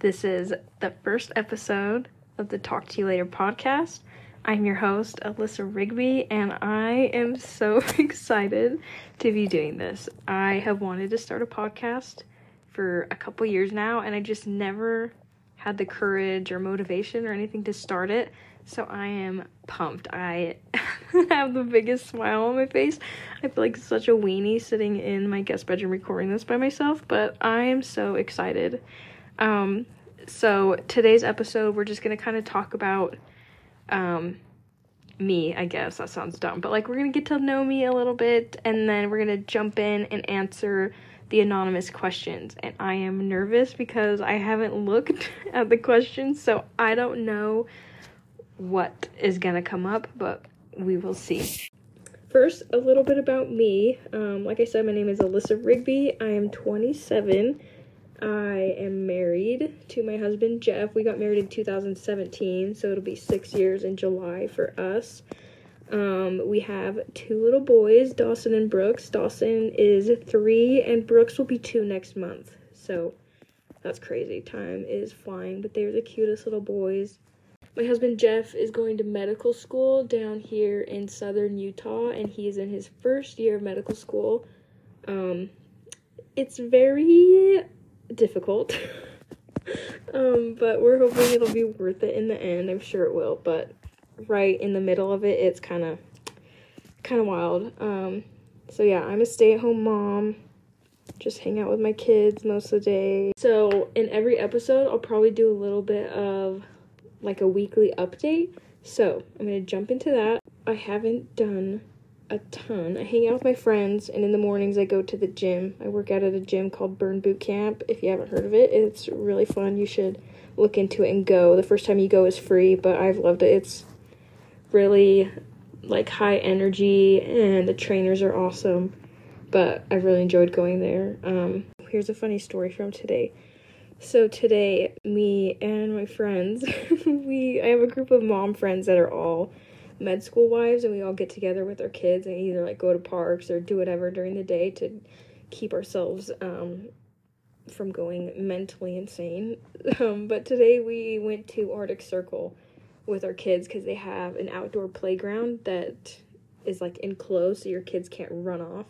This is the first episode of the Talk to You Later podcast. I'm your host, Alyssa Rigby, and I am so excited to be doing this. I have wanted to start a podcast for a couple years now, and I just never had the courage or motivation or anything to start it. So I am pumped. I have the biggest smile on my face. I feel like such a weenie sitting in my guest bedroom recording this by myself, but I am so excited. Um, so today's episode, we're just gonna kind of talk about um, me. I guess that sounds dumb, but like we're gonna get to know me a little bit, and then we're gonna jump in and answer the anonymous questions. And I am nervous because I haven't looked at the questions, so I don't know what is gonna come up, but we will see. First, a little bit about me. Um, like I said, my name is Alyssa Rigby. I am 27. I am married to my husband Jeff. We got married in 2017, so it'll be six years in July for us. Um, we have two little boys, Dawson and Brooks. Dawson is three, and Brooks will be two next month. So that's crazy. Time is flying, but they're the cutest little boys. My husband Jeff is going to medical school down here in southern Utah, and he's in his first year of medical school. Um, it's very difficult, um, but we're hoping it'll be worth it in the end. I'm sure it will, but right in the middle of it, it's kind of kind of wild. Um, so yeah, I'm a stay-at-home mom. Just hang out with my kids most of the day. So in every episode, I'll probably do a little bit of like a weekly update. So I'm gonna jump into that. I haven't done a ton. I hang out with my friends, and in the mornings I go to the gym. I work out at a gym called Burn Boot Camp. If you haven't heard of it, it's really fun. You should look into it and go. The first time you go is free, but I've loved it. It's really like high energy, and the trainers are awesome. But I really enjoyed going there. Um, here's a funny story from today. So today, me and my friends, we I have a group of mom friends that are all med school wives, and we all get together with our kids and either like go to parks or do whatever during the day to keep ourselves um, from going mentally insane. Um, but today we went to Arctic Circle with our kids because they have an outdoor playground that is like enclosed so your kids can't run off.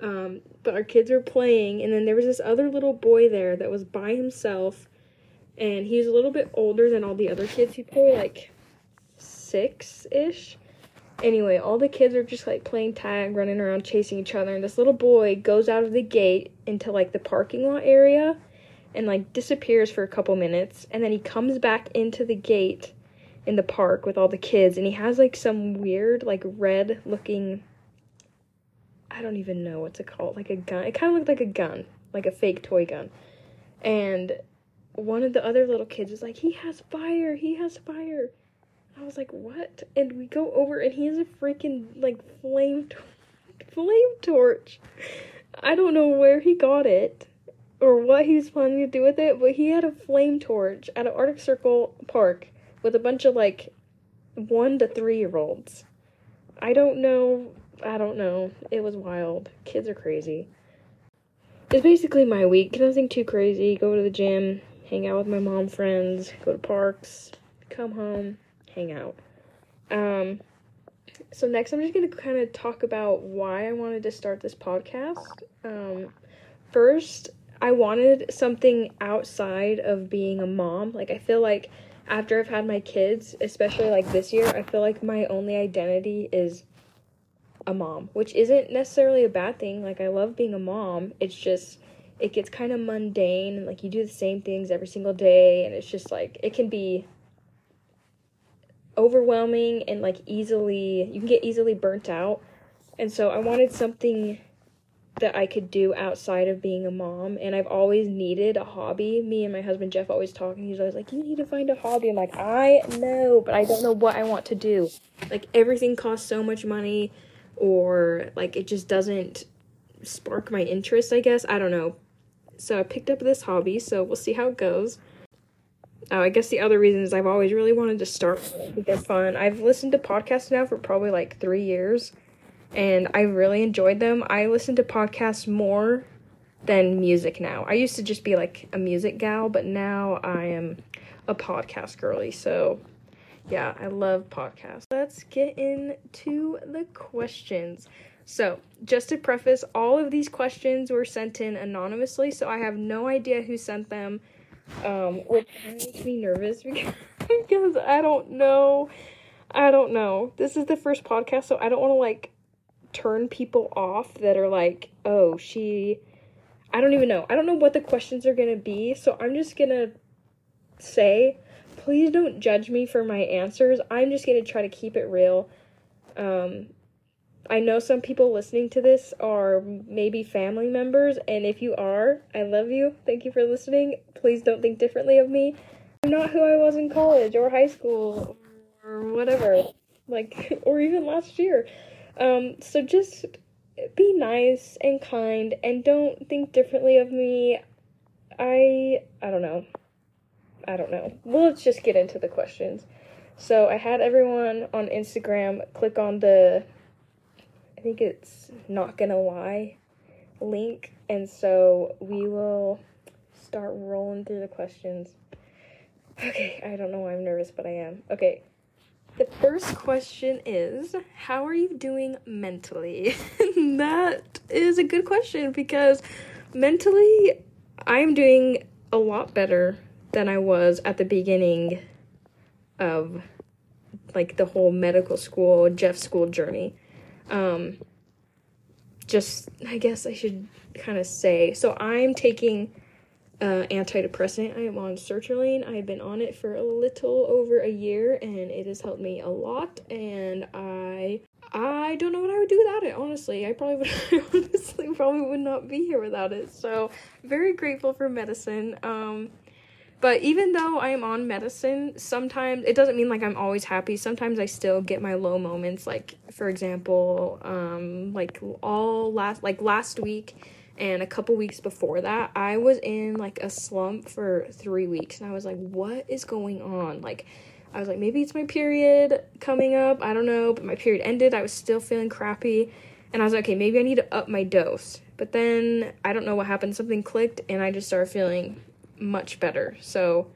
Um, but our kids were playing, and then there was this other little boy there that was by himself, and he's a little bit older than all the other kids. He's probably like six ish. Anyway, all the kids are just like playing tag, running around, chasing each other, and this little boy goes out of the gate into like the parking lot area and like disappears for a couple minutes, and then he comes back into the gate in the park with all the kids, and he has like some weird, like red looking I don't even know what's it like a gun. It kind of looked like a gun, like a fake toy gun. And one of the other little kids is like, "He has fire! He has fire!" I was like, "What?" And we go over, and he has a freaking like flame, flame torch. I don't know where he got it or what he was planning to do with it, but he had a flame torch at an Arctic Circle park with a bunch of like one to three year olds. I don't know I don't know. It was wild. Kids are crazy. It's basically my week. Nothing too crazy. Go to the gym, hang out with my mom friends, go to parks, come home, hang out. Um so next I'm just going to kind of talk about why I wanted to start this podcast. Um first, I wanted something outside of being a mom. Like I feel like after I've had my kids, especially like this year, I feel like my only identity is a mom, which isn't necessarily a bad thing. Like I love being a mom. It's just it gets kind of mundane and like you do the same things every single day and it's just like it can be overwhelming and like easily you can get easily burnt out. And so I wanted something that I could do outside of being a mom and I've always needed a hobby. Me and my husband Jeff always talk and he's always like, You need to find a hobby. I'm like, I know, but I don't know what I want to do. Like everything costs so much money or like it just doesn't spark my interest, I guess. I don't know. So I picked up this hobby, so we'll see how it goes. Oh, I guess the other reason is I've always really wanted to start. They're fun. I've listened to podcasts now for probably like three years, and I really enjoyed them. I listen to podcasts more than music now. I used to just be like a music gal, but now I am a podcast girly. So, yeah, I love podcasts. Let's get into the questions. So, just to preface, all of these questions were sent in anonymously, so I have no idea who sent them, um, which makes me nervous because, because I don't know. I don't know. This is the first podcast, so I don't want to like turn people off that are like, oh, she. I don't even know. I don't know what the questions are going to be, so I'm just going to say, please don't judge me for my answers. I'm just going to try to keep it real. Um, I know some people listening to this are maybe family members, and if you are, I love you. Thank you for listening. Please don't think differently of me. I'm not who I was in college or high school or whatever, like, or even last year. Um, so just be nice and kind and don't think differently of me. I I don't know. I don't know. Well, let's just get into the questions. So I had everyone on Instagram click on the I think it's not gonna lie link, and so we will start rolling through the questions. Okay, I don't know why I'm nervous, but I am. Okay, the first question is How are you doing mentally? that is a good question because mentally, I'm doing a lot better than I was at the beginning of like the whole medical school, Jeff school journey. Um, just, I guess I should kind of say. So I'm taking uh, antidepressant. I am on sertraline. I've been on it for a little over a year, and it has helped me a lot. And I, I don't know what I would do without it. Honestly, I probably would. honestly, probably would not be here without it. So very grateful for medicine. Um, but even though I am on medicine, sometimes it doesn't mean like I'm always happy. Sometimes I still get my low moments. Like for example, um, like all last like last week and a couple weeks before that, I was in like a slump for three weeks, and I was like, "What is going on?" Like. I was like, maybe it's my period coming up. I don't know. But my period ended. I was still feeling crappy. And I was like, okay, maybe I need to up my dose. But then I don't know what happened. Something clicked, and I just started feeling much better. So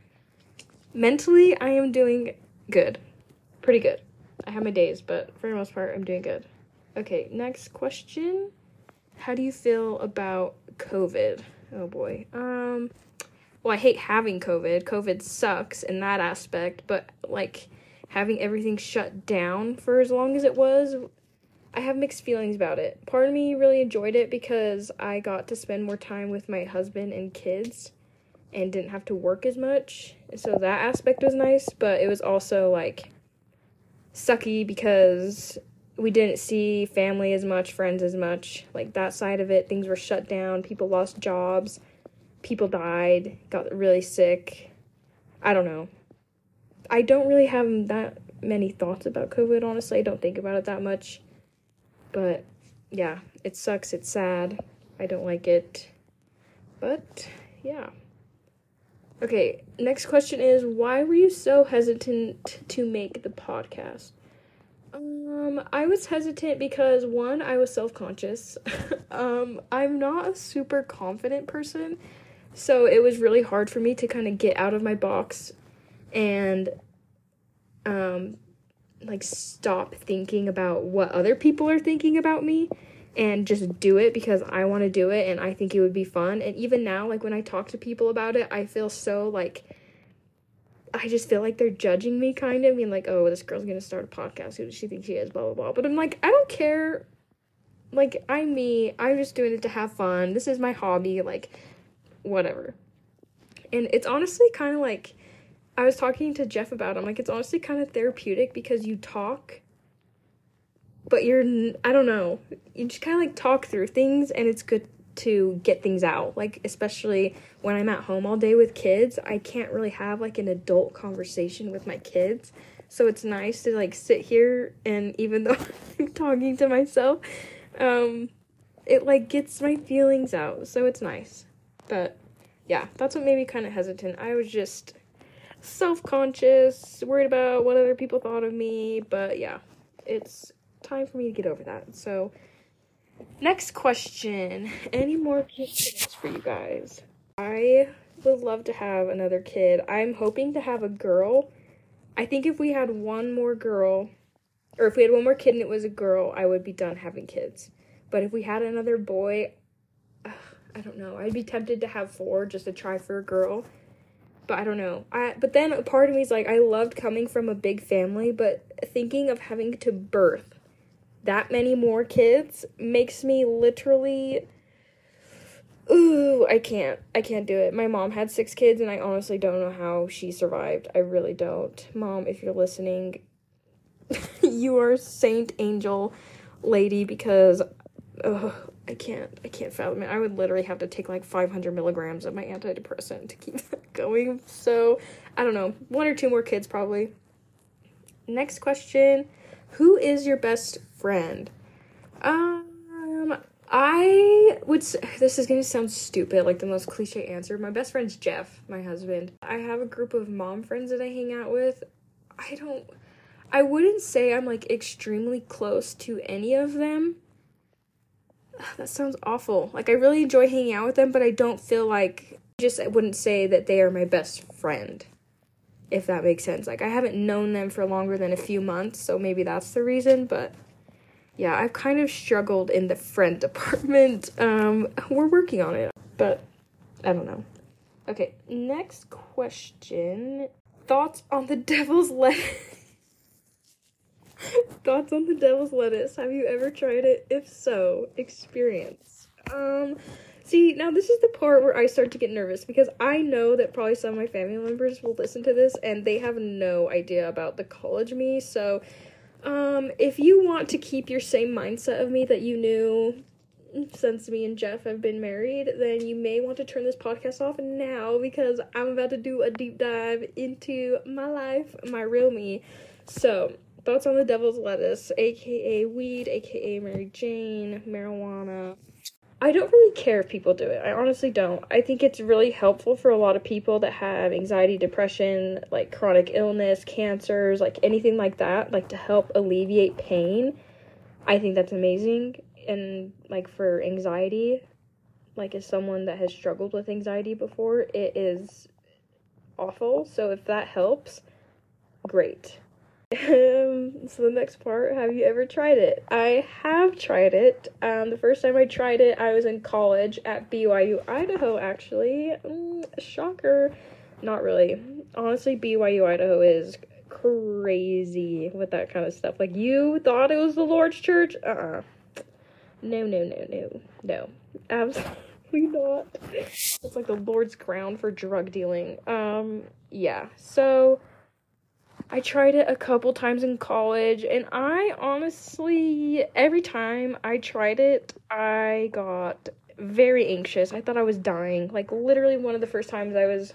mentally, I am doing good. Pretty good. I have my days, but for the most part, I'm doing good. Okay, next question. How do you feel about COVID? Oh boy. Um well, I hate having COVID. COVID sucks in that aspect, but like having everything shut down for as long as it was, I have mixed feelings about it. Part of me really enjoyed it because I got to spend more time with my husband and kids and didn't have to work as much. So that aspect was nice, but it was also like sucky because we didn't see family as much, friends as much. Like that side of it, things were shut down, people lost jobs, people died, got really sick. I don't know. I don't really have that many thoughts about COVID, honestly. I don't think about it that much. But yeah, it sucks, it's sad. I don't like it. But yeah. Okay, next question is why were you so hesitant to make the podcast? Um, I was hesitant because one, I was self-conscious. um, I'm not a super confident person, so it was really hard for me to kind of get out of my box and um like stop thinking about what other people are thinking about me and just do it because I want to do it and I think it would be fun. And even now, like when I talk to people about it, I feel so like I just feel like they're judging me kind of, mean like, oh, this girl's gonna start a podcast. Who does she think she is? Blah blah blah. But I'm like, I don't care. Like I'm me. I'm just doing it to have fun. This is my hobby. Like, whatever. And it's honestly kind of like I was talking to Jeff about. It. I'm like, it's honestly kind of therapeutic because you talk but you're I don't know. You just kind of like talk through things and it's good to get things out. Like especially when I'm at home all day with kids, I can't really have like an adult conversation with my kids. So it's nice to like sit here and even though I'm talking to myself, um it like gets my feelings out. So it's nice. But yeah, that's what made me kind of hesitant. I was just self-conscious, worried about what other people thought of me, but yeah. It's time for me to get over that. So Next question. Any more kids for you guys? I would love to have another kid. I'm hoping to have a girl. I think if we had one more girl, or if we had one more kid and it was a girl, I would be done having kids. But if we had another boy, ugh, I don't know. I'd be tempted to have four just to try for a girl. But I don't know. I but then a part of me is like I loved coming from a big family, but thinking of having to birth that many more kids makes me literally ooh i can't i can't do it. My mom had six kids and i honestly don't know how she survived. I really don't. Mom if you're listening you are saint angel lady because ugh, i can't i can't fathom it. I would literally have to take like 500 milligrams of my antidepressant to keep that going. So i don't know. One or two more kids probably. Next question who is your best friend? Um, I would say, this is gonna sound stupid, like the most cliche answer. My best friend's Jeff, my husband. I have a group of mom friends that I hang out with. I don't, I wouldn't say I'm like extremely close to any of them. That sounds awful. Like, I really enjoy hanging out with them, but I don't feel like, just I wouldn't say that they are my best friend if that makes sense. Like I haven't known them for longer than a few months, so maybe that's the reason, but yeah, I've kind of struggled in the friend department. Um we're working on it, but I don't know. Okay, next question. Thoughts on the devil's lettuce? Thoughts on the devil's lettuce. Have you ever tried it? If so, experience. Um See, now this is the part where I start to get nervous because I know that probably some of my family members will listen to this and they have no idea about the college me. So, um, if you want to keep your same mindset of me that you knew since me and Jeff have been married, then you may want to turn this podcast off now because I'm about to do a deep dive into my life, my real me. So, thoughts on the devil's lettuce, aka weed, aka Mary Jane, marijuana. I don't really care if people do it. I honestly don't. I think it's really helpful for a lot of people that have anxiety, depression, like chronic illness, cancers, like anything like that, like to help alleviate pain. I think that's amazing. And like for anxiety, like as someone that has struggled with anxiety before, it is awful. So if that helps, great. Um, so the next part, have you ever tried it? I have tried it. Um, the first time I tried it, I was in college at BYU, Idaho, actually. Mm, shocker. Not really. Honestly, BYU, Idaho is crazy with that kind of stuff. Like, you thought it was the Lord's church? Uh-uh. No, no, no, no. No. Absolutely not. It's like the Lord's ground for drug dealing. Um, yeah. So I tried it a couple times in college, and I honestly, every time I tried it, I got very anxious. I thought I was dying. Like, literally, one of the first times I was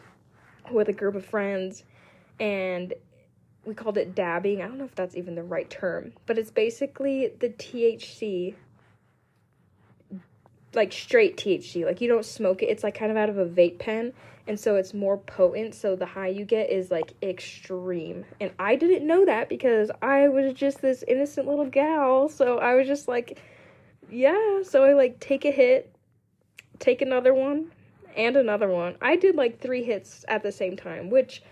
with a group of friends, and we called it dabbing. I don't know if that's even the right term, but it's basically the THC, like straight THC. Like, you don't smoke it, it's like kind of out of a vape pen and so it's more potent so the high you get is like extreme. And i didn't know that because i was just this innocent little gal. So i was just like yeah. So i like take a hit take another one and another one. I did like three hits at the same time which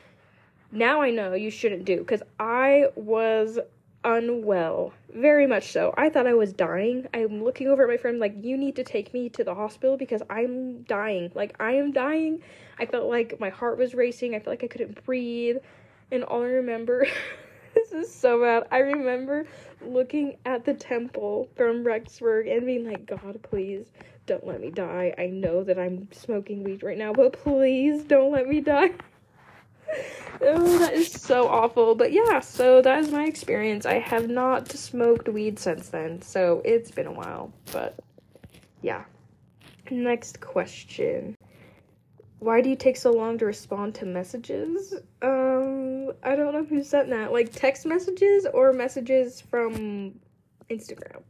now i know you shouldn't do because i was unwell. Very much so. I thought I was dying. I'm looking over at my friend, like, you need to take me to the hospital because I'm dying. Like, I am dying. I felt like my heart was racing. I felt like I couldn't breathe. And all I remember, this is so bad. I remember looking at the temple from Rexburg and being like, God, please don't let me die. I know that I'm smoking weed right now, but please don't let me die. oh, that is so awful. But yeah, so that is my experience. I have not smoked weed since then, so it's been a while. But yeah. Next question. Why do you take so long to respond to messages? Um, I don't know who sent that. Like text messages or messages from Instagram?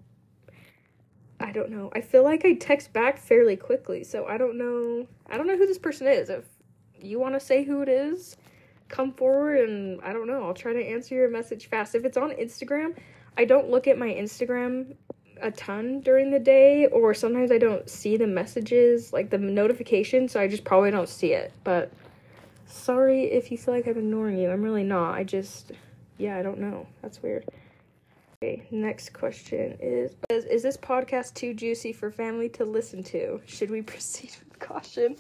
I don't know. I feel like I text back fairly quickly, so I don't know. I don't know who this person is. If you want to say who it is, come forward and I don't know, I'll try to answer your message fast. If it's on Instagram, I don't look at my Instagram a ton during the day, or sometimes I don't see the messages, like the notification, so I just probably don't see it. But sorry if you feel like I'm ignoring you. I'm really not. I just, yeah, I don't know. That's weird. Okay, next question Is, is this podcast too juicy for family to listen to? Should we proceed with caution?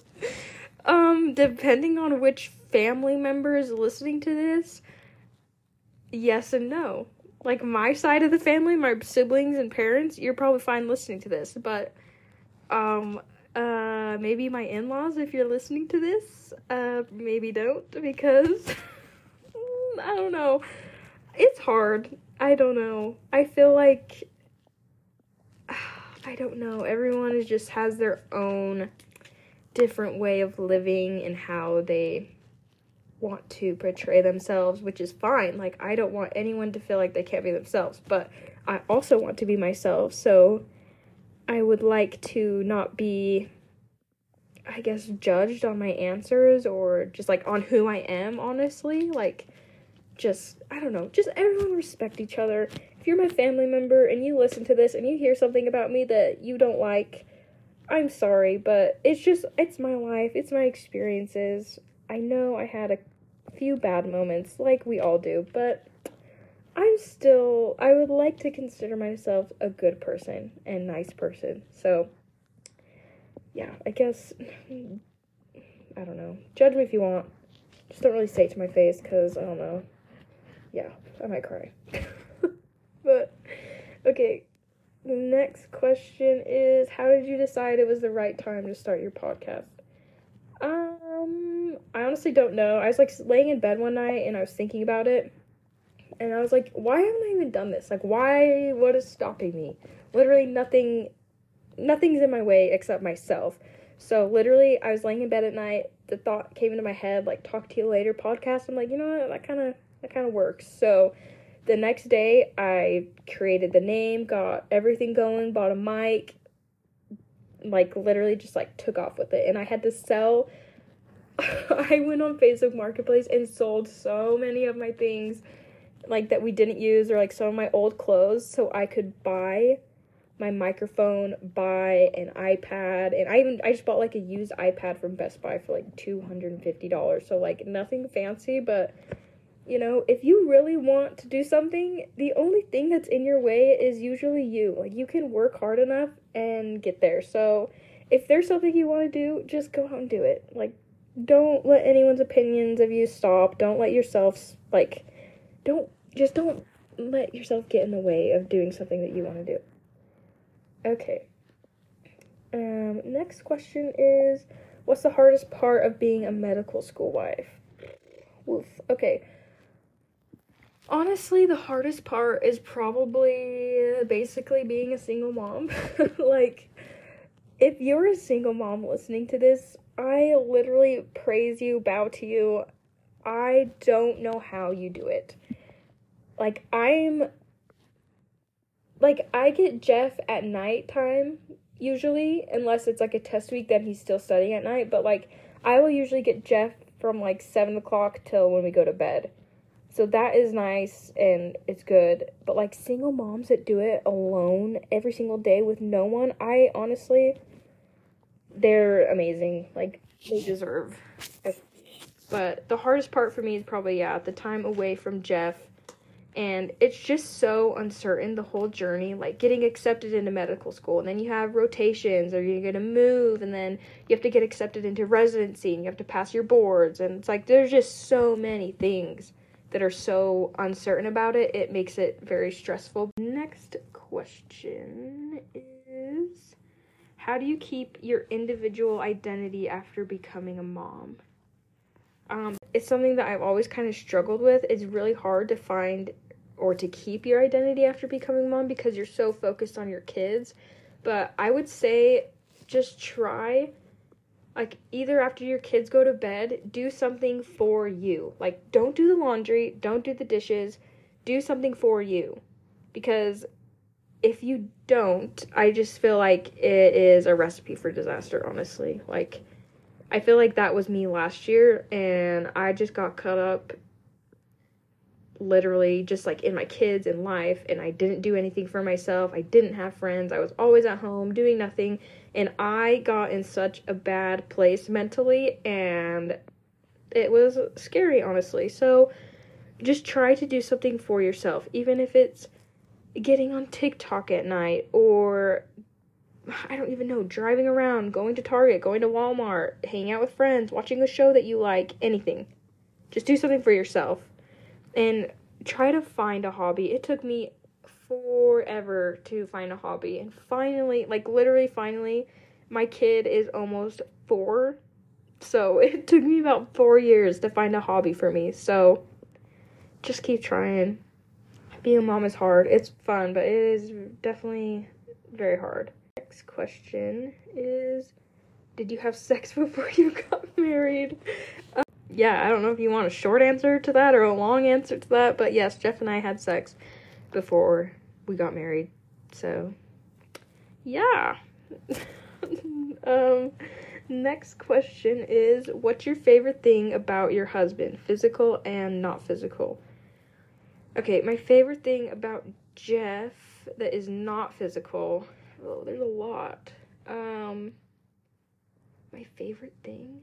Um, depending on which family member is listening to this, yes and no. Like my side of the family, my siblings and parents, you're probably fine listening to this, but um uh maybe my in-laws if you're listening to this, uh maybe don't because I don't know. It's hard. I don't know. I feel like I don't know. Everyone is just has their own different way of living and how they want to portray themselves, which is fine. Like, I don't want anyone to feel like they can't be themselves, but I also want to be myself. So, I would like to not be, I guess, judged on my answers or just like on who I am, honestly. Like, just, I don't know, just everyone respect each other. If you're my family member and you listen to this and you hear something about me that you don't like, I'm sorry, but it's just, it's my life, it's my experiences. I know I had a few bad moments, like we all do, but I'm still, I would like to consider myself a good person and nice person. So, yeah, I guess, I don't know. Judge me if you want. Just don't really say it to my face because I don't know. Yeah, I might cry. but, okay. The next question is How did you decide it was the right time to start your podcast? Um, I honestly don't know. I was like laying in bed one night and I was thinking about it. And I was like, why haven't I even done this? Like why what is stopping me? Literally nothing nothing's in my way except myself. So literally I was laying in bed at night, the thought came into my head like talk to you later podcast. I'm like, you know what, that kinda that kinda works. So the next day I created the name, got everything going, bought a mic, like literally just like took off with it. And i had to sell i went on facebook marketplace and sold so many of my things like that we didn't use or like some of my old clothes so i could buy my microphone buy an ipad and i even i just bought like a used ipad from best buy for like $250 so like nothing fancy but you know, if you really want to do something, the only thing that's in your way is usually you. Like, you can work hard enough and get there. So, if there's something you want to do, just go out and do it. Like, don't let anyone's opinions of you stop. Don't let yourself, like, don't, just don't let yourself get in the way of doing something that you want to do. Okay. Um, next question is What's the hardest part of being a medical school wife? Woof. Okay Honestly, the hardest part is probably basically being a single mom. like, if you're a single mom listening to this, I literally praise you, bow to you. I don't know how you do it. Like, I'm. Like, I get Jeff at nighttime, usually, unless it's like a test week, then he's still studying at night. But, like, I will usually get Jeff from like 7 o'clock till when we go to bed so that is nice and it's good. But like single moms that do it alone every single day with no one, I honestly they're amazing. Like they deserve. But the hardest part for me is probably yeah, the time away from Jeff and it's just so uncertain the whole journey like getting accepted into medical school and then you have rotations or you're to move and then you have to get accepted into residency and you have to pass your boards and it's like there's just so many things that are so uncertain about it, it makes it very stressful. Next question is How do you keep your individual identity after becoming a mom? Um, it's something that I've always kind of struggled with. It's really hard to find or to keep your identity after becoming a mom because you're so focused on your kids. But I would say just try like either after your kids go to bed, do something for you. Like don't do the laundry, don't do the dishes, do something for you. Because if you don't, I just feel like it is a recipe for disaster, honestly. Like I feel like that was me last year and I just got cut up literally just like in my kids and life and I didn't do anything for myself. I didn't have friends. I was always at home doing nothing and I got in such a bad place mentally and it was scary honestly. So just try to do something for yourself even if it's getting on TikTok at night or I don't even know, driving around, going to Target, going to Walmart, hanging out with friends, watching a show that you like, anything. Just do something for yourself and try to find a hobby. It took me forever to find a hobby. And finally, like literally finally, my kid is almost 4. So, it took me about 4 years to find a hobby for me. So, just keep trying. Being a mom is hard. It's fun, but it is definitely very hard. Next question is Did you have sex before you got married? Uh, yeah, I don't know if you want a short answer to that or a long answer to that, but yes, Jeff and I had sex before we got married. So, yeah. um, next question is What's your favorite thing about your husband, physical and not physical? Okay, my favorite thing about Jeff that is not physical Oh, there's a lot. Um, my favorite thing.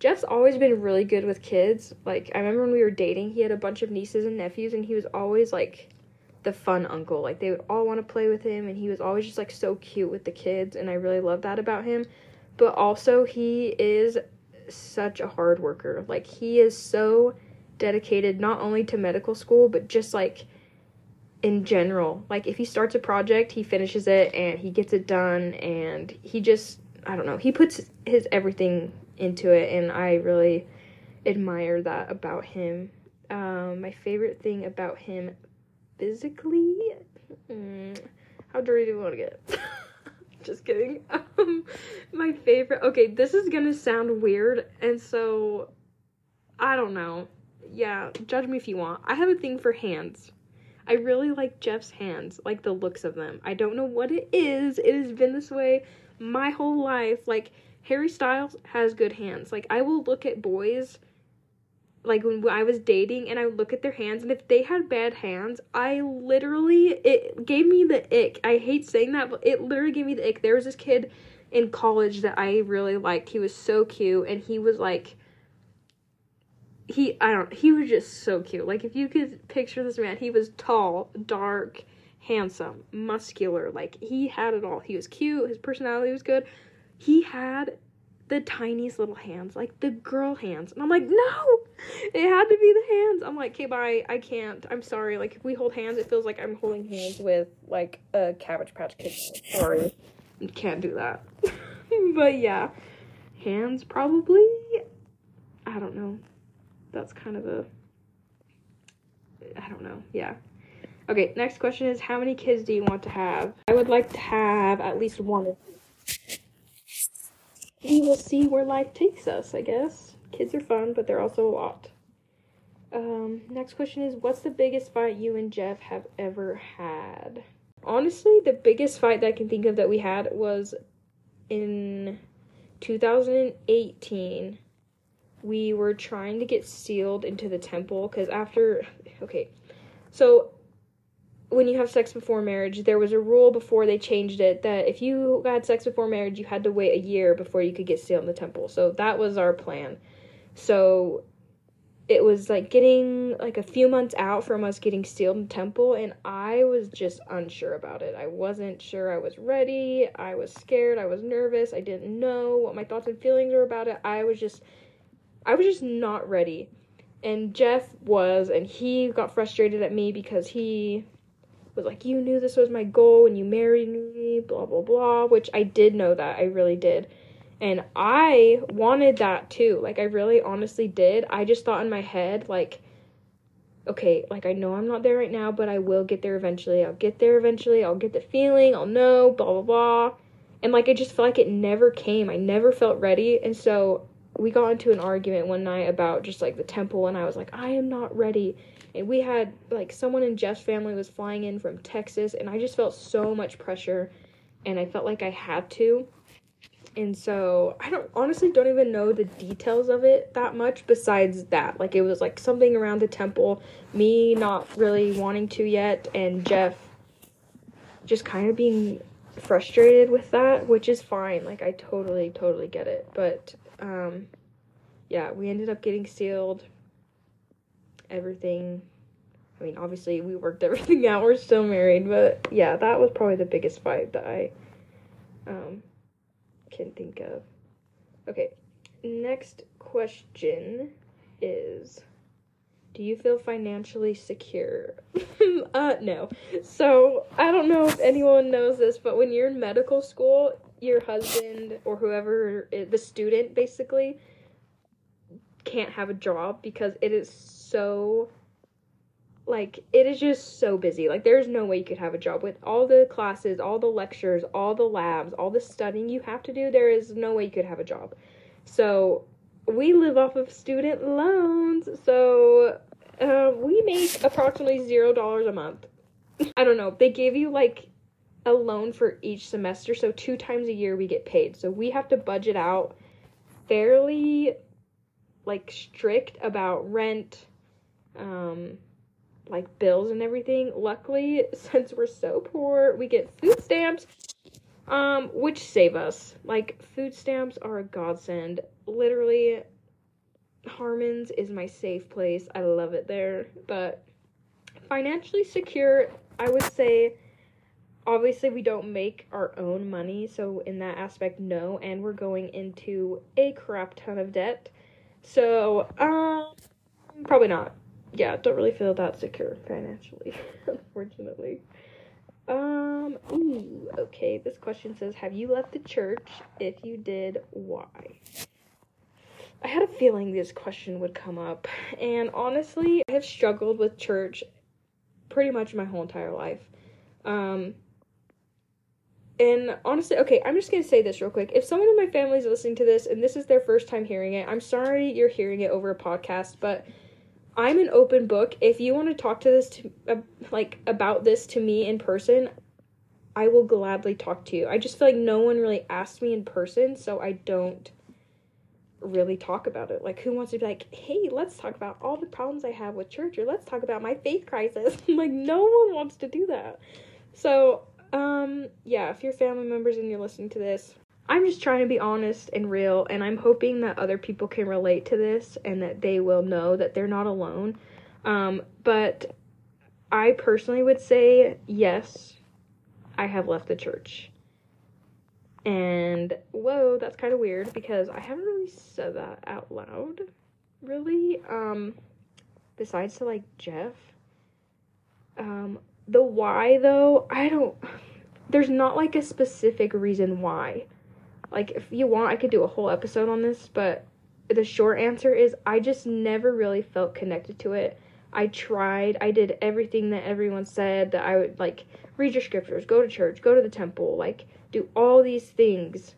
Jeff's always been really good with kids. Like I remember when we were dating, he had a bunch of nieces and nephews, and he was always like the fun uncle. Like they would all want to play with him, and he was always just like so cute with the kids, and I really love that about him. But also, he is such a hard worker. Like he is so dedicated not only to medical school, but just like in general. Like if he starts a project, he finishes it and he gets it done and he just I don't know, he puts his everything into it and I really admire that about him. Um, my favorite thing about him physically, mm, how dirty do you want to get? just kidding. Um, my favorite. Okay, this is gonna sound weird, and so I don't know. Yeah, judge me if you want. I have a thing for hands. I really like Jeff's hands, like the looks of them. I don't know what it is. It has been this way my whole life. Like Harry Styles has good hands. Like I will look at boys like when I was dating and I would look at their hands and if they had bad hands, I literally it gave me the ick. I hate saying that, but it literally gave me the ick. There was this kid in college that I really liked. He was so cute and he was like he I don't he was just so cute. Like if you could picture this man, he was tall, dark, handsome, muscular. Like he had it all. He was cute, his personality was good. He had the tiniest little hands, like the girl hands. And I'm like, no, it had to be the hands. I'm like, okay, bye. I can't. I'm sorry. Like, if we hold hands, it feels like I'm holding hands with like a Cabbage Patch Kid. Sorry, can't do that. but yeah, hands probably. I don't know that's kind of a I don't know. Yeah. Okay, next question is how many kids do you want to have? I would like to have at least one. We will see where life takes us, I guess. Kids are fun, but they're also a lot. Um, next question is what's the biggest fight you and Jeff have ever had? Honestly, the biggest fight that I can think of that we had was in 2018 we were trying to get sealed into the temple because after okay so when you have sex before marriage there was a rule before they changed it that if you had sex before marriage you had to wait a year before you could get sealed in the temple. So that was our plan. So it was like getting like a few months out from us getting sealed in the temple and i was just unsure about it. I wasn't sure i was ready. I was scared. I was nervous. I didn't know what my thoughts and feelings were about it. I was just I was just not ready. And Jeff was, and he got frustrated at me because he was like, You knew this was my goal when you married me, blah, blah, blah, which I did know that. I really did. And I wanted that too. Like, I really honestly did. I just thought in my head, like, okay, like, I know I'm not there right now, but I will get there eventually. I'll get there eventually. I'll get the feeling. I'll know, blah, blah, blah. And, like, I just felt like it never came. I never felt ready. And so we got into an argument one night about just like the temple and I was like I am not ready and we had like someone in Jeff's family was flying in from Texas and I just felt so much pressure and I felt like I had to and so I don't honestly don't even know the details of it that much besides that. Like it was like something around the temple, me not really wanting to yet, and Jeff just kind of being frustrated with that, which is fine. Like I totally, totally get it. But um yeah, we ended up getting sealed. Everything I mean, obviously we worked everything out. We're still married, but yeah, that was probably the biggest fight that I um can think of. Okay, next question is Do you feel financially secure? uh, no. So, I don't know if anyone knows this, but when you're in medical school, your husband or whoever, the student basically, can't have a job because it is so like it is just so busy. Like there's no way you could have a job. With all the classes all the lectures all the labs all the studying you have to do there is no way you could have a job. So we live off of student loans. So uh, we make approximately zero dollars a month. I don't know. They give you like a loan for each semester so two times a year we get paid so we have to budget out fairly like strict about rent um like bills and everything. Luckily, since we're so poor, we get food stamps um which save us. Like food stamps are a godsend. Literally Harmon's is my safe place. I love it there, but financially secure, I would say obviously we don't make our own money, so in that aspect no, and we're going into a crap ton of debt. So, um probably not yeah, don't really feel that secure financially, unfortunately. Um, ooh, okay, this question says, have you left the church? If you did, why? I had a feeling this question would come up, and honestly, I have struggled with church pretty much my whole entire life. Um, and honestly, okay, I'm just gonna say this real quick. If someone in my family is listening to this and this is their first time hearing it, I'm sorry you're hearing it over a podcast, but I'm an open book. If you want to talk to this to uh, like about this to me in person, I will gladly talk to you. I just feel like no one really asked me in person, so I don't really talk about it. Like who wants to be like, "Hey, let's talk about all the problems I have with church or let's talk about my faith crisis." like no one wants to do that. So, um yeah, if you're family members and you're listening to this, I'm just trying to be honest and real, and I'm hoping that other people can relate to this and that they will know that they're not alone. Um, but I personally would say yes, I have left the church. And whoa, that's kind of weird because I haven't really said that out loud, really. Um, besides to like Jeff. Um, the why though, I don't. There's not like a specific reason why. Like, if you want, I could do a whole episode on this, but the short answer is I just never really felt connected to it. I tried, I did everything that everyone said that I would like read your scriptures, go to church, go to the temple, like do all these things.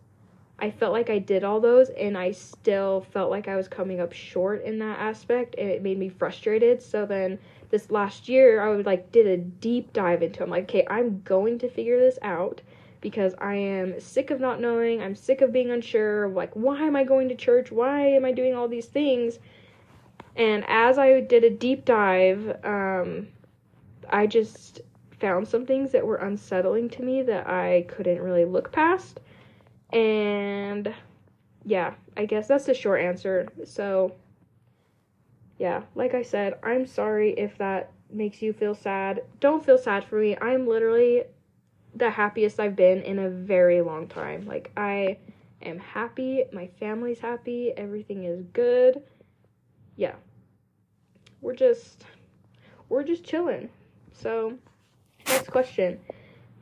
I felt like I did all those and I still felt like I was coming up short in that aspect and it made me frustrated. So then this last year I would like did a deep dive into it. I'm like, okay, I'm going to figure this out because I am sick of not knowing. I'm sick of being unsure. Like, why am I going to church? Why am I doing all these things? And as I did a deep dive, um, I just found some things that were unsettling to me that I couldn't really look past. And yeah, I guess that's the short answer. So, yeah, like I said, I'm sorry if that makes you feel sad. Don't feel sad for me. I'm literally the happiest I've been in a very long time. Like I am happy, my family's happy, everything is good. Yeah. We're just we're just chilling. So, next question.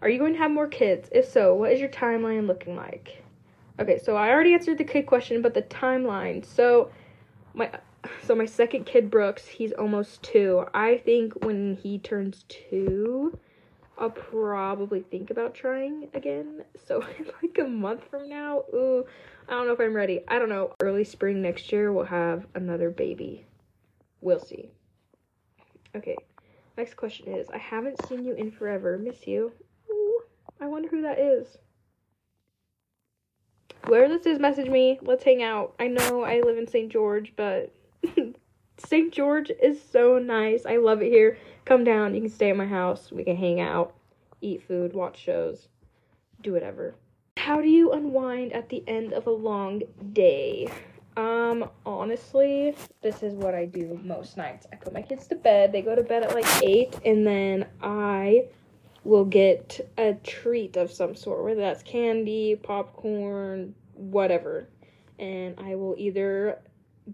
Are you going to have more kids? If so, what is your timeline looking like? Okay, so I already answered the kid question, but the timeline. So, my so my second kid Brooks, he's almost 2. I think when he turns 2, I'll probably think about trying again. So like a month from now, ooh, I don't know if I'm ready. I don't know. Early spring next year we'll have another baby. We'll see. Okay. Next question is I haven't seen you in forever. Miss you. Ooh, I wonder who that is. whoever this is, message me. Let's hang out. I know I live in St. George, but St. George is so nice. I love it here. Come down. You can stay at my house. We can hang out, eat food, watch shows, do whatever. How do you unwind at the end of a long day? Um, honestly, this is what I do most nights. I put my kids to bed. They go to bed at like 8 and then I will get a treat of some sort, whether that's candy, popcorn, whatever. And I will either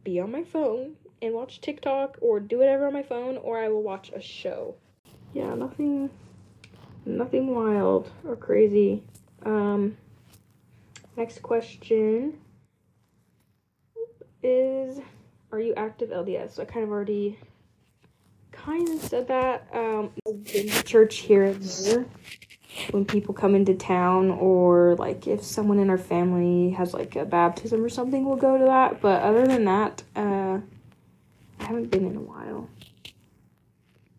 be on my phone and watch TikTok or do whatever on my phone or I will watch a show. Yeah, nothing nothing wild or crazy. Um next question is are you active LDS? So I kind of already kind of said that. Um church here and there when people come into town or like if someone in our family has like a baptism or something we'll go to that but other than that uh I haven't been in a while.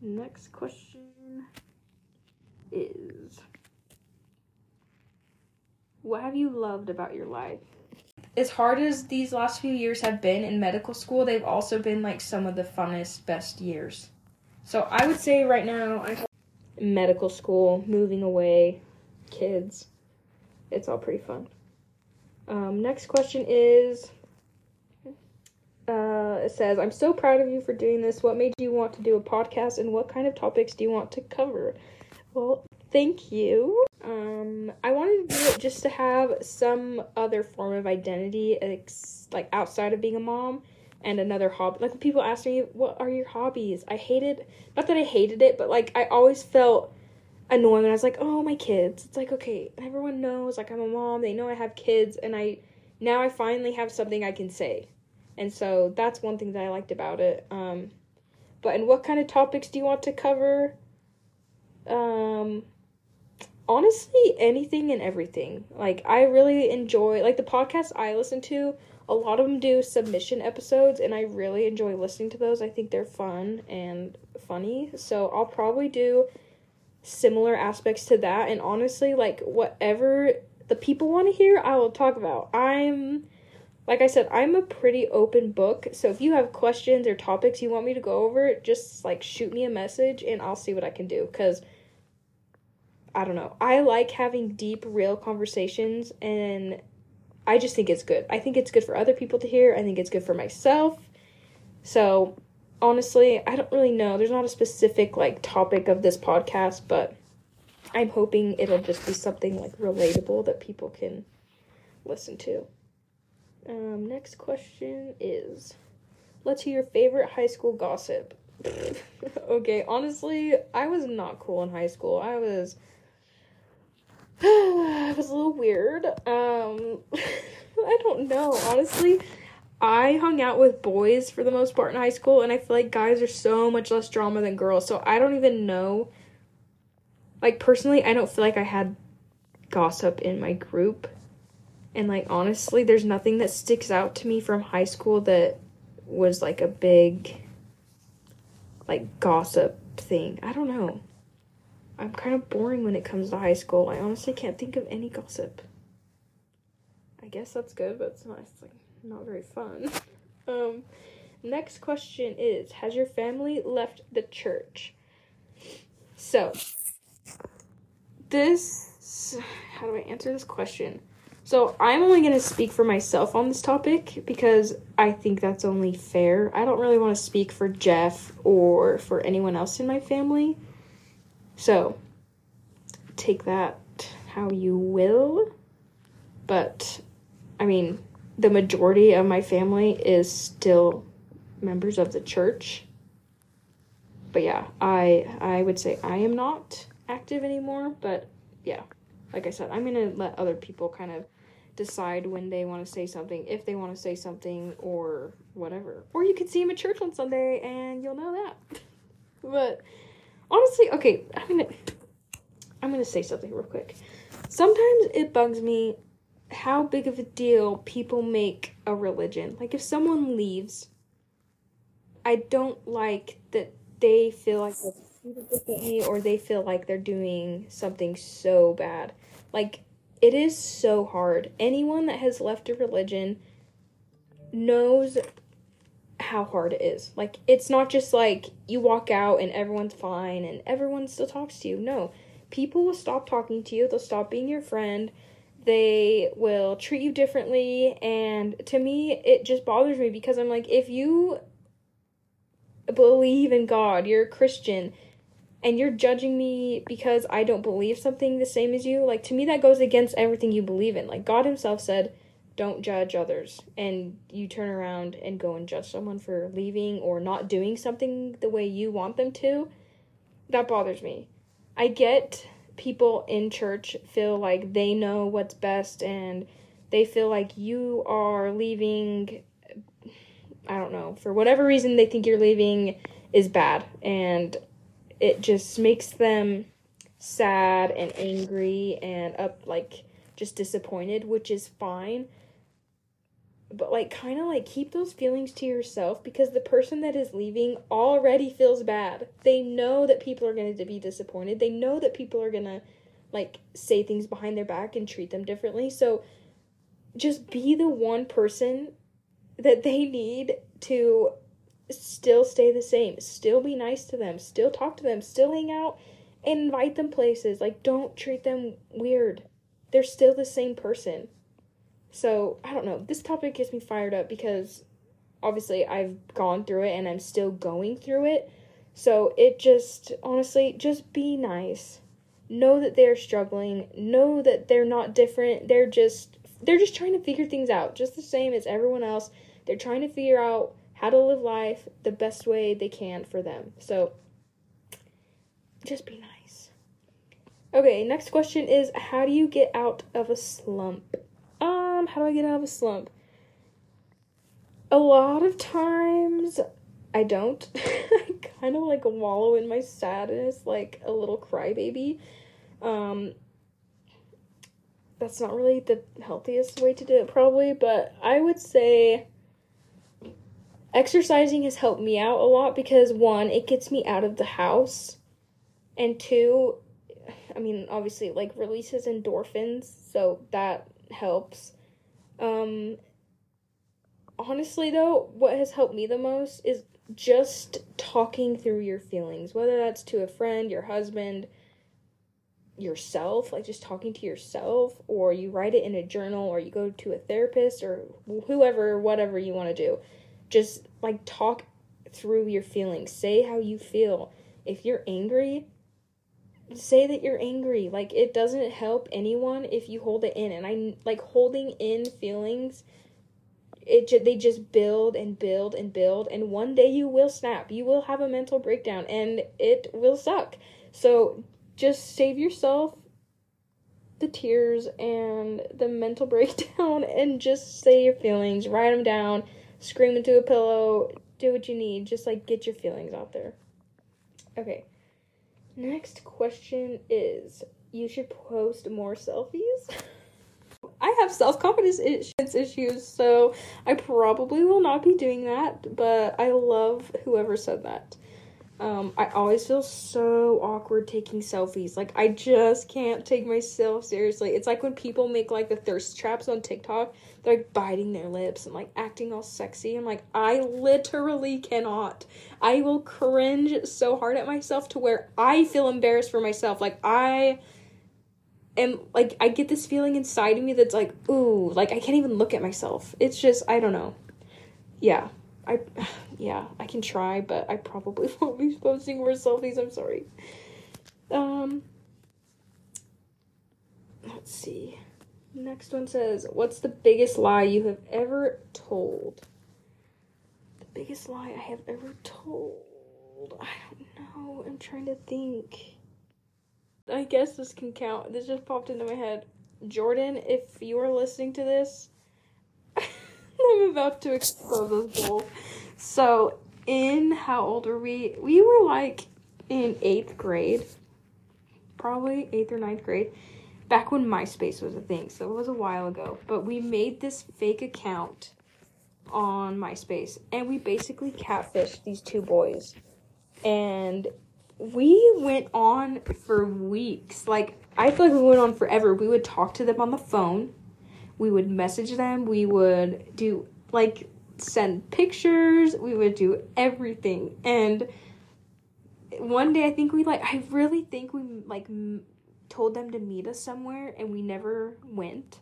Next question is What have you loved about your life? As hard as these last few years have been in medical school, they've also been like some of the funnest, best years. So I would say right now, I medical school, moving away, kids. It's all pretty fun. Um, next question is uh, it says, I'm so proud of you for doing this. What made you want to do a podcast and what kind of topics do you want to cover? Well, thank you. Um, I wanted to do it just to have some other form of identity, ex- like outside of being a mom and another hobby. Like when people ask me, "What are your hobbies?" I hated, not that I hated it, but like I always felt annoying when I was like, "Oh, my kids." It's like okay, everyone knows like I'm a mom. They know I have kids, and I now I finally have something I can say, and so that's one thing that I liked about it. Um, but and what kind of topics do you want to cover? Um, honestly, anything and everything. Like I really enjoy like the podcasts I listen to a lot of them do submission episodes and I really enjoy listening to those. I think they're fun and funny. So I'll probably do similar aspects to that and honestly like whatever the people want to hear, I will talk about. I'm like I said, I'm a pretty open book. So if you have questions or topics you want me to go over, just like shoot me a message and I'll see what I can do cuz I don't know. I like having deep real conversations and I just think it's good. I think it's good for other people to hear. I think it's good for myself. So, honestly, I don't really know. There's not a specific like topic of this podcast, but I'm hoping it'll just be something like relatable that people can listen to. Um, next question is let's hear your favorite high school gossip. okay, honestly, I was not cool in high school. I was it was a little weird. Um, I don't know. Honestly, I hung out with boys for the most part in high school, and I feel like guys are so much less drama than girls. So I don't even know. Like, personally, I don't feel like I had gossip in my group. And, like, honestly, there's nothing that sticks out to me from high school that was like a big, like, gossip thing. I don't know. I'm kind of boring when it comes to high school. I honestly can't think of any gossip. I guess that's good, but it's not it's like not very fun. um next question is has your family left the church? So this how do I answer this question? So I'm only going to speak for myself on this topic because I think that's only fair. I don't really want to speak for Jeff or for anyone else in my family. So, take that how you will. But, I mean, the majority of my family is still members of the church. But yeah, I I would say I am not active anymore, but yeah. Like I said, I'm going to let other people kind of decide when they want to say something, if they want to say something or whatever. Or you could see him at church on Sunday and you'll know that. but honestly, okay, I'm gonna I'm gonna say something real quick. Sometimes it bugs me how big of a deal people make a religion. Like if someone leaves, I don't like that they feel like they're differently or they feel like they're doing something so bad. Like it is so hard. Anyone that has left a religion knows how hard it is. Like it's not just like you walk out and everyone's fine and everyone still talks to you. No. People will stop talking to you. They'll stop being your friend. They will treat you differently and to me it just bothers me because I'm like if you believe in God, you're a Christian and you're judging me because I don't believe something the same as you, like to me that goes against everything you believe in. Like God himself said, don't judge others and you turn around and go and judge someone for leaving or not doing something the way you want them to. That bothers me. I get people in church feel like they know what's best and they feel like you are leaving i don't know for whatever reason they think you're leaving is bad. And it just makes them sad and angry and up like just disappointed which is fine but like kind of like keep those feelings to yourself because the person that is leaving already feels bad. They know that people are going to be disappointed. They know that people are going to like say things behind their back and treat them differently. So just be the one person that they need to still stay the same. Still be nice to them, still talk to them, still hang out and invite them places. Like don't treat them weird. They're still the same person. So, I don't know. This topic gets me fired up because obviously I've gone through it and I'm still going through it. So, it just, honestly, just be nice. Know that they're struggling. Know that they're not different. They're just they're just trying to figure things out just the same as everyone else. They're trying to figure out how to live life the best way they can for them. So, just be nice. Okay, next question is how do you get out of a slump? Um, how do I get out of a slump? A lot of times I don't. I kind of like wallow in my sadness like a little crybaby. Um that's not really the healthiest way to do it probably, but I would say exercising has helped me out a lot because one, it gets me out of the house. And two, I mean, obviously like releases endorphins, so that helps. Um, honestly, though, what has helped me the most is just talking through your feelings, whether that's to a friend, your husband, yourself, like just talking to yourself, or you write it in a journal, or you go to a therapist, or whoever, whatever you want to do. Just like talk through your feelings, say how you feel. If you're angry, say that you're angry. Like it doesn't help anyone if you hold it in. And I like holding in feelings. It ju- they just build and build and build and one day you will snap. You will have a mental breakdown and it will suck. So just save yourself the tears and the mental breakdown and just say your feelings, write them down, scream into a pillow, do what you need. Just like get your feelings out there. Okay. Next question is you should post more selfies. I have self confidence issues, so I probably will not be doing that, but I love whoever said that. Um, I always feel so awkward taking selfies. Like, I just can't take myself seriously. It's like when people make like the thirst traps on TikTok, they're like biting their lips and like acting all sexy. I'm like, I literally cannot. I will cringe so hard at myself to where I feel embarrassed for myself. Like, I am like, I get this feeling inside of me that's like, ooh, like I can't even look at myself. It's just, I don't know. Yeah. I, yeah, I can try, but I probably won't be posting more selfies. I'm sorry. Um, let's see. Next one says, "What's the biggest lie you have ever told?" The biggest lie I have ever told. I don't know. I'm trying to think. I guess this can count. This just popped into my head. Jordan, if you are listening to this, I'm about to expose us both. So, in how old were we? We were like in eighth grade, probably eighth or ninth grade, back when MySpace was a thing. So, it was a while ago. But we made this fake account on MySpace and we basically catfished these two boys. And we went on for weeks. Like, I feel like we went on forever. We would talk to them on the phone. We would message them. We would do like send pictures. We would do everything. And one day I think we like I really think we like m- told them to meet us somewhere and we never went.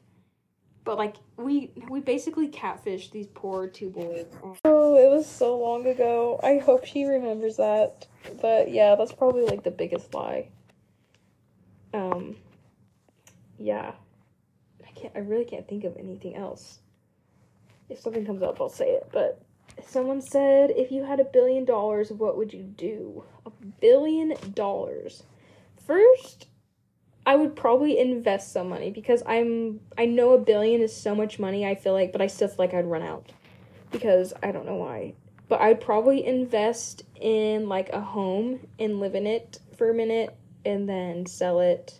But like we we basically catfished these poor two boys. Oh, it was so long ago. I hope she remembers that. But yeah, that's probably like the biggest lie. Um yeah. I can't I really can't think of anything else. If something comes up, I'll say it, but someone said if you had a billion dollars, what would you do? A billion dollars. First, I would probably invest some money because I'm I know a billion is so much money, I feel like, but I still feel like I'd run out. Because I don't know why. But I'd probably invest in like a home and live in it for a minute and then sell it.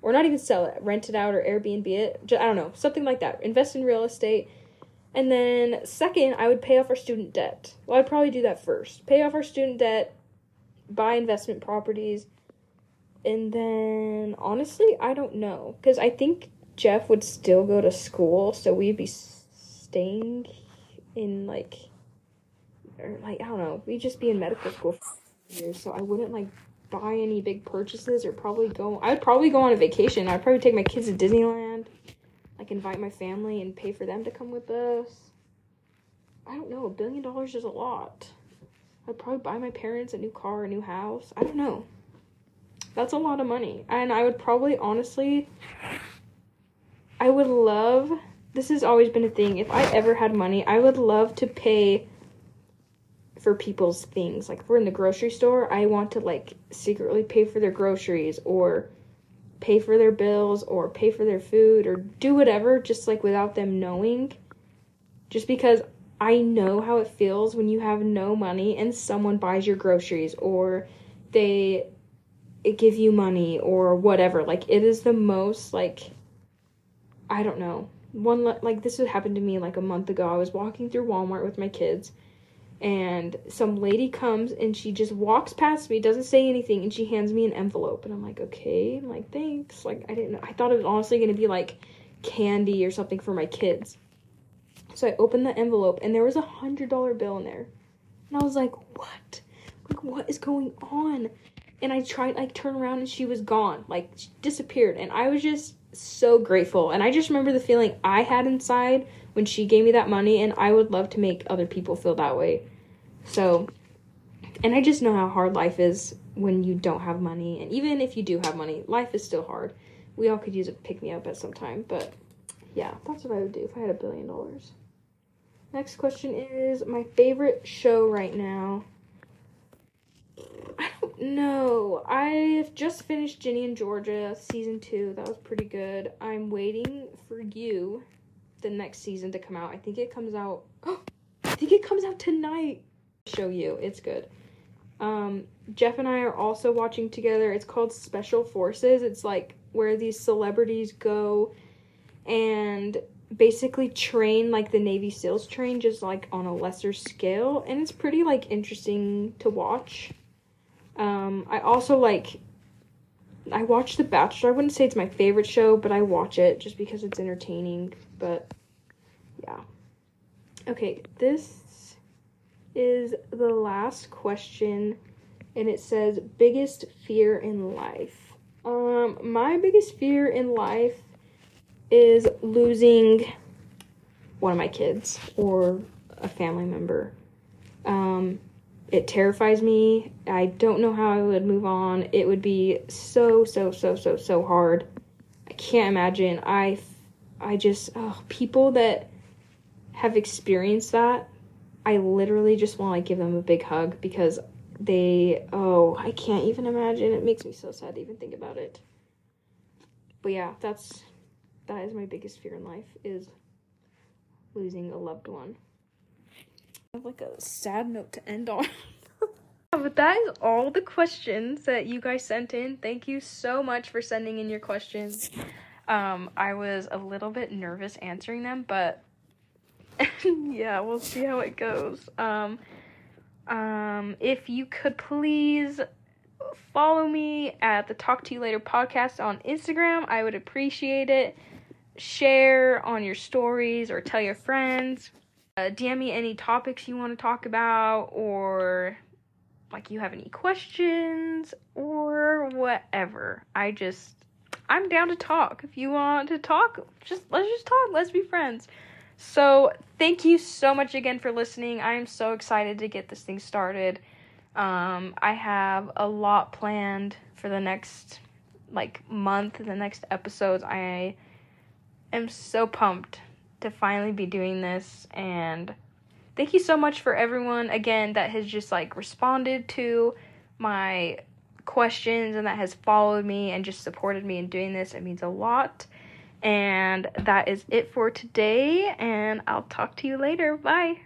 Or not even sell it, rent it out or Airbnb it. I don't know, something like that. Invest in real estate. And then second, I would pay off our student debt. Well, I'd probably do that first. Pay off our student debt, buy investment properties, and then honestly, I don't know because I think Jeff would still go to school, so we'd be staying in like, or like I don't know, we'd just be in medical school for years. So I wouldn't like buy any big purchases or probably go. I would probably go on a vacation. I'd probably take my kids to Disneyland, like invite my family and pay for them to come with us. I don't know. A billion dollars is a lot. I'd probably buy my parents a new car, a new house. I don't know. That's a lot of money. And I would probably honestly I would love this has always been a thing. If I ever had money, I would love to pay for people's things. Like if we're in the grocery store, I want to like secretly pay for their groceries or pay for their bills or pay for their food or do whatever just like without them knowing. Just because I know how it feels when you have no money and someone buys your groceries or they give you money or whatever. Like it is the most like I don't know. One like this would happen to me like a month ago. I was walking through Walmart with my kids and some lady comes and she just walks past me, doesn't say anything, and she hands me an envelope and I'm like, "Okay." I'm like, "Thanks." Like I didn't know. I thought it was honestly going to be like candy or something for my kids. So I opened the envelope and there was a $100 bill in there. And I was like, "What?" Like what is going on? and I tried like turn around and she was gone, like disappeared, and I was just so grateful. And I just remember the feeling I had inside when she gave me that money, and I would love to make other people feel that way. So, and I just know how hard life is when you don't have money, and even if you do have money, life is still hard. We all could use a pick me up at some time, but yeah, that's what I would do if I had a billion dollars. Next question is my favorite show right now. I don't know. I've just finished Ginny and Georgia season two. That was pretty good. I'm waiting for you, the next season to come out. I think it comes out. Oh, I think it comes out tonight. Show you. It's good. Um, Jeff and I are also watching together. It's called Special Forces. It's like where these celebrities go and basically train like the Navy SEALs train, just like on a lesser scale. And it's pretty like interesting to watch. Um, I also like. I watch The Bachelor. I wouldn't say it's my favorite show, but I watch it just because it's entertaining. But yeah. Okay, this is the last question, and it says biggest fear in life. Um, my biggest fear in life is losing one of my kids or a family member. Um, it terrifies me. I don't know how I would move on. It would be so so so so so hard. I can't imagine. I I just oh, people that have experienced that, I literally just want to like give them a big hug because they oh, I can't even imagine. It makes me so sad to even think about it. But yeah, that's that is my biggest fear in life is losing a loved one like a sad note to end on. but that is all the questions that you guys sent in. Thank you so much for sending in your questions. Um, I was a little bit nervous answering them, but yeah, we'll see how it goes. Um, um, if you could please follow me at the Talk to You Later podcast on Instagram. I would appreciate it. Share on your stories or tell your friends. Uh, DM me any topics you want to talk about or like you have any questions or whatever. I just I'm down to talk. If you want to talk, just let's just talk. Let's be friends. So, thank you so much again for listening. I am so excited to get this thing started. Um, I have a lot planned for the next like month, the next episodes. I am so pumped to finally be doing this and thank you so much for everyone again that has just like responded to my questions and that has followed me and just supported me in doing this. It means a lot. And that is it for today, and I'll talk to you later. Bye.